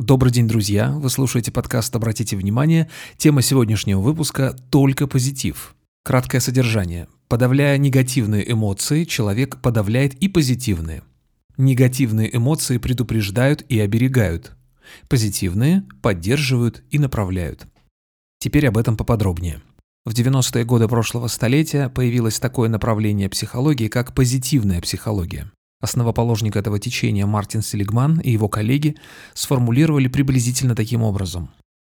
Добрый день, друзья! Вы слушаете подкаст «Обратите внимание». Тема сегодняшнего выпуска – «Только позитив». Краткое содержание. Подавляя негативные эмоции, человек подавляет и позитивные. Негативные эмоции предупреждают и оберегают. Позитивные поддерживают и направляют. Теперь об этом поподробнее. В 90-е годы прошлого столетия появилось такое направление психологии, как позитивная психология. Основоположник этого течения Мартин Селигман и его коллеги сформулировали приблизительно таким образом.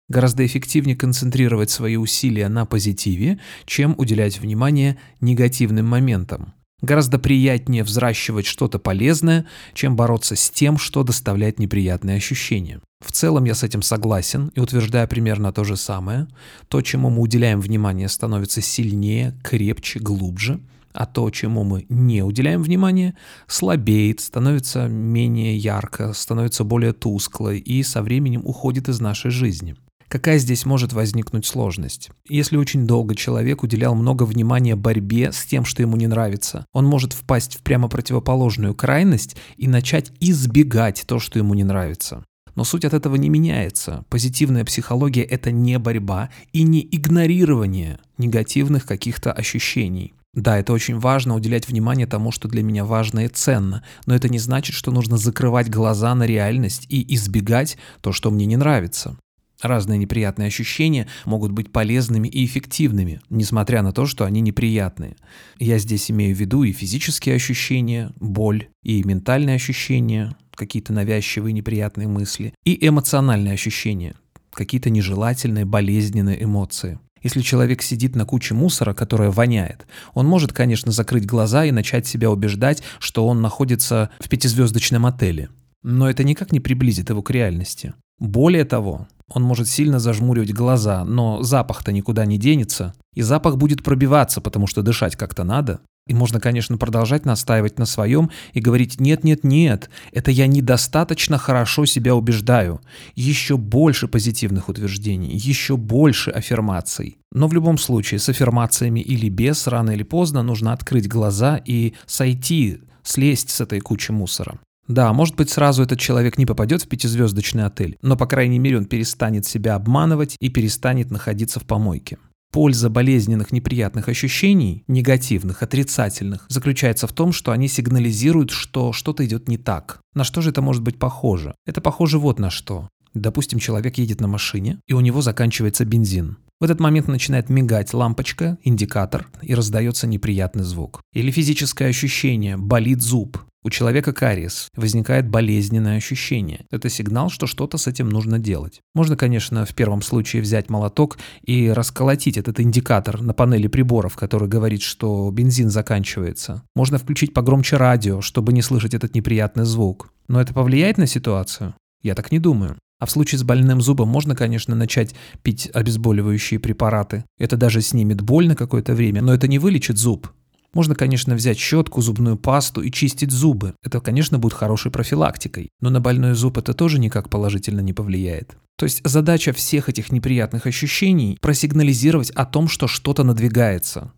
Гораздо эффективнее концентрировать свои усилия на позитиве, чем уделять внимание негативным моментам. Гораздо приятнее взращивать что-то полезное, чем бороться с тем, что доставляет неприятные ощущения. В целом я с этим согласен и утверждаю примерно то же самое. То, чему мы уделяем внимание, становится сильнее, крепче, глубже – а то, чему мы не уделяем внимания, слабеет, становится менее ярко, становится более тускло и со временем уходит из нашей жизни. Какая здесь может возникнуть сложность? Если очень долго человек уделял много внимания борьбе с тем, что ему не нравится, он может впасть в прямо противоположную крайность и начать избегать то, что ему не нравится. Но суть от этого не меняется. Позитивная психология – это не борьба и не игнорирование негативных каких-то ощущений. Да, это очень важно, уделять внимание тому, что для меня важно и ценно, но это не значит, что нужно закрывать глаза на реальность и избегать то, что мне не нравится. Разные неприятные ощущения могут быть полезными и эффективными, несмотря на то, что они неприятные. Я здесь имею в виду и физические ощущения, боль, и ментальные ощущения, какие-то навязчивые неприятные мысли, и эмоциональные ощущения, какие-то нежелательные, болезненные эмоции. Если человек сидит на куче мусора, которая воняет, он может, конечно, закрыть глаза и начать себя убеждать, что он находится в пятизвездочном отеле. Но это никак не приблизит его к реальности. Более того, он может сильно зажмуривать глаза, но запах-то никуда не денется, и запах будет пробиваться, потому что дышать как-то надо. И можно, конечно, продолжать настаивать на своем и говорить «нет, нет, нет, это я недостаточно хорошо себя убеждаю». Еще больше позитивных утверждений, еще больше аффирмаций. Но в любом случае, с аффирмациями или без, рано или поздно нужно открыть глаза и сойти, слезть с этой кучи мусора. Да, может быть, сразу этот человек не попадет в пятизвездочный отель, но, по крайней мере, он перестанет себя обманывать и перестанет находиться в помойке. Польза болезненных неприятных ощущений, негативных, отрицательных, заключается в том, что они сигнализируют, что что-то идет не так. На что же это может быть похоже? Это похоже вот на что. Допустим, человек едет на машине, и у него заканчивается бензин. В этот момент начинает мигать лампочка, индикатор, и раздается неприятный звук. Или физическое ощущение, болит зуб, у человека кариес, возникает болезненное ощущение. Это сигнал, что что-то с этим нужно делать. Можно, конечно, в первом случае взять молоток и расколотить этот индикатор на панели приборов, который говорит, что бензин заканчивается. Можно включить погромче радио, чтобы не слышать этот неприятный звук. Но это повлияет на ситуацию? Я так не думаю. А в случае с больным зубом можно, конечно, начать пить обезболивающие препараты. Это даже снимет боль на какое-то время, но это не вылечит зуб. Можно, конечно, взять щетку, зубную пасту и чистить зубы. Это, конечно, будет хорошей профилактикой. Но на больной зуб это тоже никак положительно не повлияет. То есть задача всех этих неприятных ощущений – просигнализировать о том, что что-то надвигается.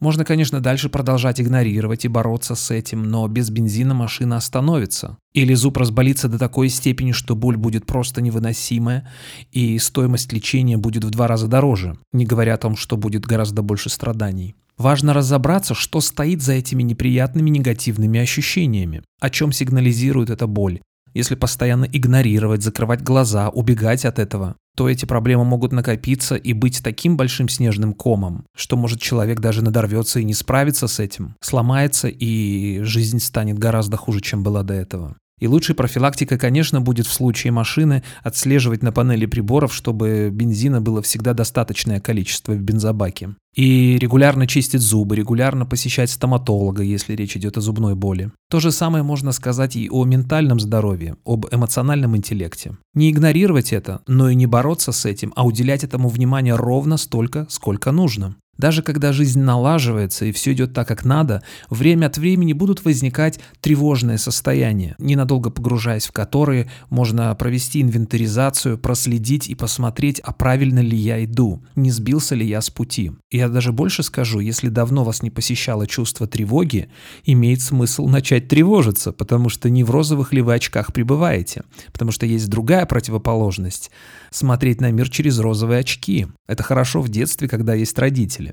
Можно, конечно, дальше продолжать игнорировать и бороться с этим, но без бензина машина остановится. Или зуб разболится до такой степени, что боль будет просто невыносимая, и стоимость лечения будет в два раза дороже, не говоря о том, что будет гораздо больше страданий. Важно разобраться, что стоит за этими неприятными негативными ощущениями, о чем сигнализирует эта боль. Если постоянно игнорировать, закрывать глаза, убегать от этого, то эти проблемы могут накопиться и быть таким большим снежным комом, что может человек даже надорвется и не справится с этим, сломается и жизнь станет гораздо хуже, чем была до этого. И лучшей профилактикой, конечно, будет в случае машины отслеживать на панели приборов, чтобы бензина было всегда достаточное количество в бензобаке. И регулярно чистить зубы, регулярно посещать стоматолога, если речь идет о зубной боли. То же самое можно сказать и о ментальном здоровье, об эмоциональном интеллекте. Не игнорировать это, но и не бороться с этим, а уделять этому внимание ровно столько, сколько нужно. Даже когда жизнь налаживается и все идет так, как надо, время от времени будут возникать тревожные состояния, ненадолго погружаясь в которые можно провести инвентаризацию, проследить и посмотреть, а правильно ли я иду, не сбился ли я с пути. Я даже больше скажу, если давно вас не посещало чувство тревоги, имеет смысл начать тревожиться, потому что не в розовых ли вы очках пребываете, потому что есть другая противоположность – смотреть на мир через розовые очки. Это хорошо в детстве, когда есть родители.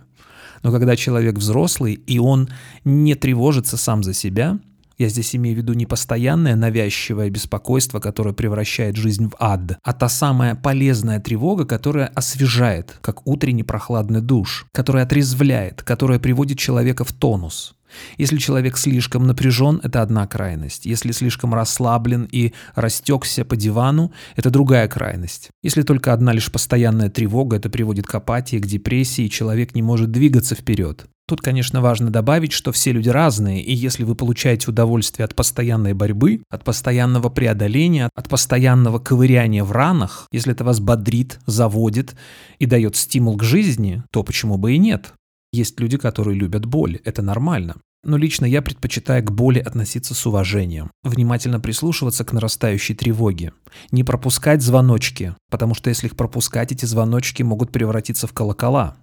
Но когда человек взрослый, и он не тревожится сам за себя, я здесь имею в виду не постоянное навязчивое беспокойство, которое превращает жизнь в ад, а та самая полезная тревога, которая освежает, как утренний прохладный душ, которая отрезвляет, которая приводит человека в тонус. Если человек слишком напряжен, это одна крайность. Если слишком расслаблен и растекся по дивану, это другая крайность. Если только одна лишь постоянная тревога, это приводит к апатии, к депрессии, и человек не может двигаться вперед. Тут, конечно, важно добавить, что все люди разные, и если вы получаете удовольствие от постоянной борьбы, от постоянного преодоления, от постоянного ковыряния в ранах, если это вас бодрит, заводит и дает стимул к жизни, то почему бы и нет? Есть люди, которые любят боль, это нормально. Но лично я предпочитаю к боли относиться с уважением, внимательно прислушиваться к нарастающей тревоге, не пропускать звоночки, потому что если их пропускать, эти звоночки могут превратиться в колокола.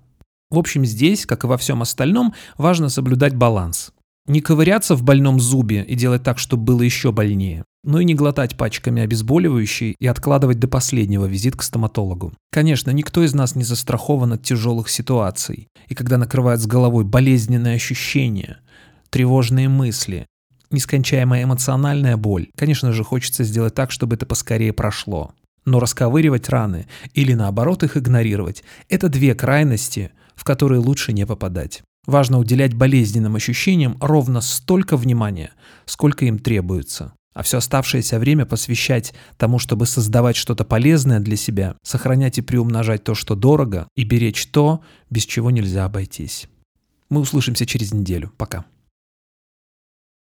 В общем, здесь, как и во всем остальном, важно соблюдать баланс. Не ковыряться в больном зубе и делать так, чтобы было еще больнее, но и не глотать пачками обезболивающие и откладывать до последнего визит к стоматологу. Конечно, никто из нас не застрахован от тяжелых ситуаций, и когда накрывает с головой болезненные ощущения, тревожные мысли, нескончаемая эмоциональная боль, конечно же, хочется сделать так, чтобы это поскорее прошло. Но расковыривать раны или наоборот их игнорировать – это две крайности, в которые лучше не попадать. Важно уделять болезненным ощущениям ровно столько внимания, сколько им требуется. А все оставшееся время посвящать тому, чтобы создавать что-то полезное для себя, сохранять и приумножать то, что дорого, и беречь то, без чего нельзя обойтись. Мы услышимся через неделю. Пока.